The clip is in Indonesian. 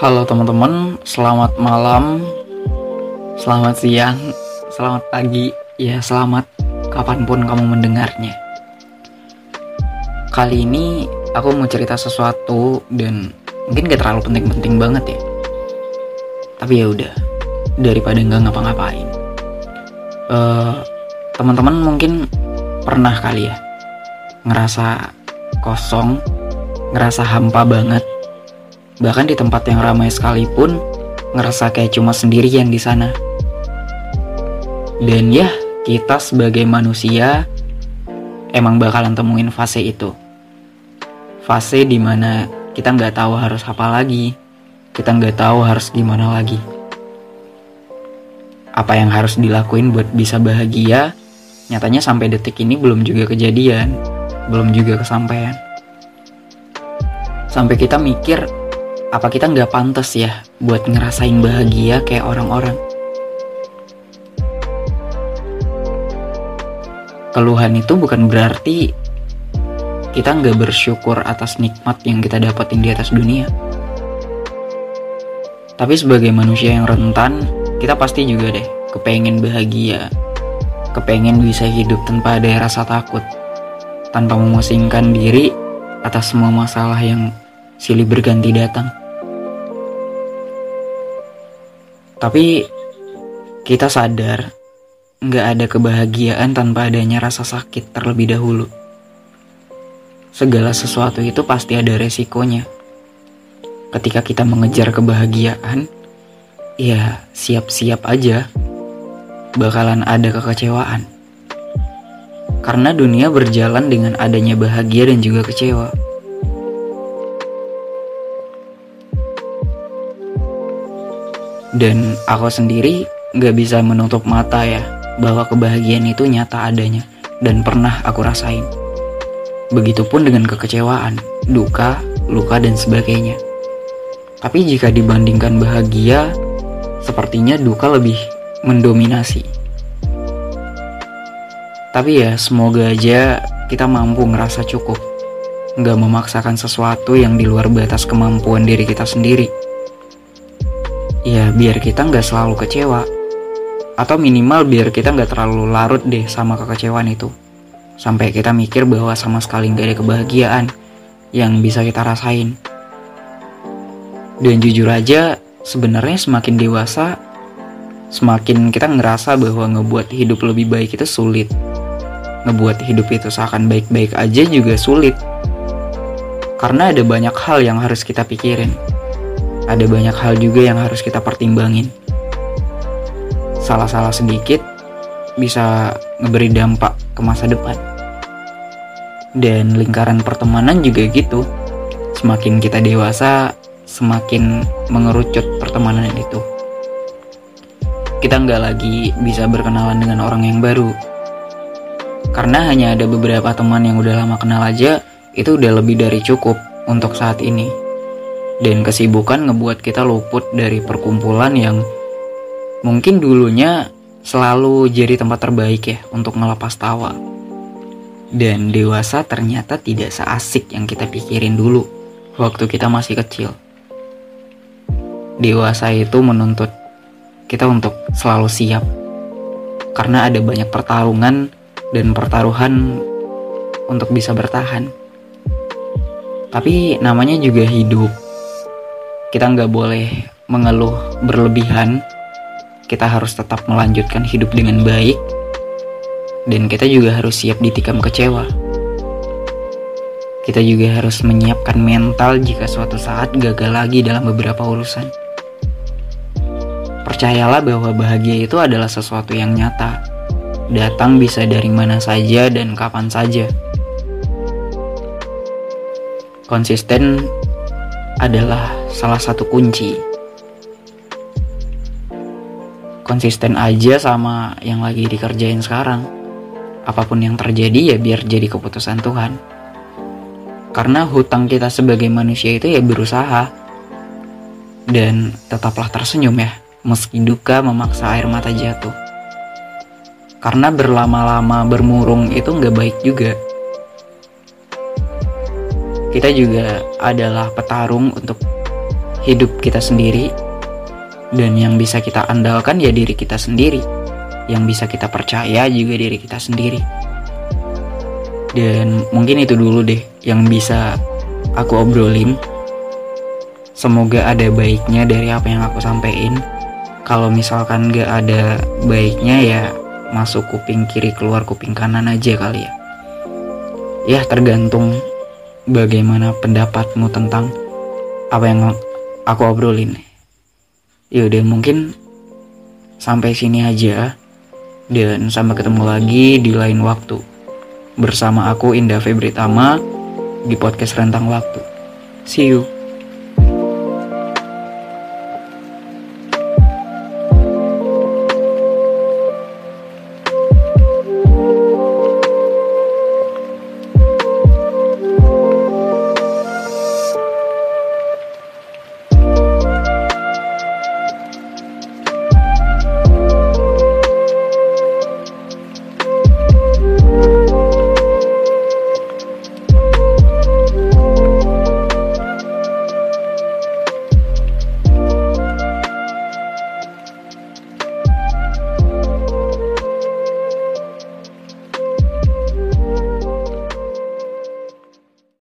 Halo teman-teman, selamat malam, selamat siang, selamat pagi, ya selamat kapan pun kamu mendengarnya. Kali ini aku mau cerita sesuatu dan mungkin gak terlalu penting-penting banget ya. Tapi ya udah, daripada nggak ngapa-ngapain. Uh, teman-teman mungkin pernah kali ya ngerasa kosong, ngerasa hampa banget Bahkan di tempat yang ramai sekalipun, ngerasa kayak cuma sendirian di sana. Dan ya, kita sebagai manusia emang bakalan temuin fase itu. Fase di mana kita nggak tahu harus apa lagi, kita nggak tahu harus gimana lagi. Apa yang harus dilakuin buat bisa bahagia, nyatanya sampai detik ini belum juga kejadian, belum juga kesampaian. Sampai kita mikir, apa kita nggak pantas ya buat ngerasain bahagia kayak orang-orang? Keluhan itu bukan berarti kita nggak bersyukur atas nikmat yang kita dapetin di atas dunia. Tapi sebagai manusia yang rentan, kita pasti juga deh kepengen bahagia, kepengen bisa hidup tanpa ada rasa takut, tanpa memusingkan diri atas semua masalah yang silih berganti datang. Tapi kita sadar nggak ada kebahagiaan tanpa adanya rasa sakit terlebih dahulu. Segala sesuatu itu pasti ada resikonya. Ketika kita mengejar kebahagiaan, ya siap-siap aja bakalan ada kekecewaan. Karena dunia berjalan dengan adanya bahagia dan juga kecewa. Dan aku sendiri gak bisa menutup mata ya bahwa kebahagiaan itu nyata adanya dan pernah aku rasain. Begitupun dengan kekecewaan, duka, luka, dan sebagainya. Tapi jika dibandingkan bahagia, sepertinya duka lebih mendominasi. Tapi ya semoga aja kita mampu ngerasa cukup. Nggak memaksakan sesuatu yang di luar batas kemampuan diri kita sendiri ya biar kita nggak selalu kecewa. Atau minimal biar kita nggak terlalu larut deh sama kekecewaan itu. Sampai kita mikir bahwa sama sekali nggak ada kebahagiaan yang bisa kita rasain. Dan jujur aja sebenarnya semakin dewasa semakin kita ngerasa bahwa ngebuat hidup lebih baik itu sulit. Ngebuat hidup itu seakan baik-baik aja juga sulit. Karena ada banyak hal yang harus kita pikirin ada banyak hal juga yang harus kita pertimbangin. Salah-salah sedikit bisa ngeberi dampak ke masa depan. Dan lingkaran pertemanan juga gitu. Semakin kita dewasa, semakin mengerucut pertemanan itu. Kita nggak lagi bisa berkenalan dengan orang yang baru. Karena hanya ada beberapa teman yang udah lama kenal aja, itu udah lebih dari cukup untuk saat ini dan kesibukan ngebuat kita luput dari perkumpulan yang mungkin dulunya selalu jadi tempat terbaik ya untuk ngelepas tawa. Dan dewasa ternyata tidak seasik yang kita pikirin dulu waktu kita masih kecil. Dewasa itu menuntut kita untuk selalu siap. Karena ada banyak pertarungan dan pertaruhan untuk bisa bertahan. Tapi namanya juga hidup kita nggak boleh mengeluh berlebihan. Kita harus tetap melanjutkan hidup dengan baik. Dan kita juga harus siap ditikam kecewa. Kita juga harus menyiapkan mental jika suatu saat gagal lagi dalam beberapa urusan. Percayalah bahwa bahagia itu adalah sesuatu yang nyata. Datang bisa dari mana saja dan kapan saja. Konsisten adalah salah satu kunci. Konsisten aja sama yang lagi dikerjain sekarang. Apa pun yang terjadi ya biar jadi keputusan Tuhan. Karena hutang kita sebagai manusia itu ya berusaha. Dan tetaplah tersenyum ya, meski duka memaksa air mata jatuh. Karena berlama-lama bermurung itu nggak baik juga kita juga adalah petarung untuk hidup kita sendiri. Dan yang bisa kita andalkan ya diri kita sendiri. Yang bisa kita percaya juga diri kita sendiri. Dan mungkin itu dulu deh yang bisa aku obrolin. Semoga ada baiknya dari apa yang aku sampaikan. Kalau misalkan gak ada baiknya ya masuk kuping kiri keluar kuping kanan aja kali ya. Ya tergantung bagaimana pendapatmu tentang apa yang aku obrolin. Ya udah mungkin sampai sini aja. Dan sampai ketemu lagi di lain waktu. Bersama aku Indah Febritama di podcast Rentang Waktu. See you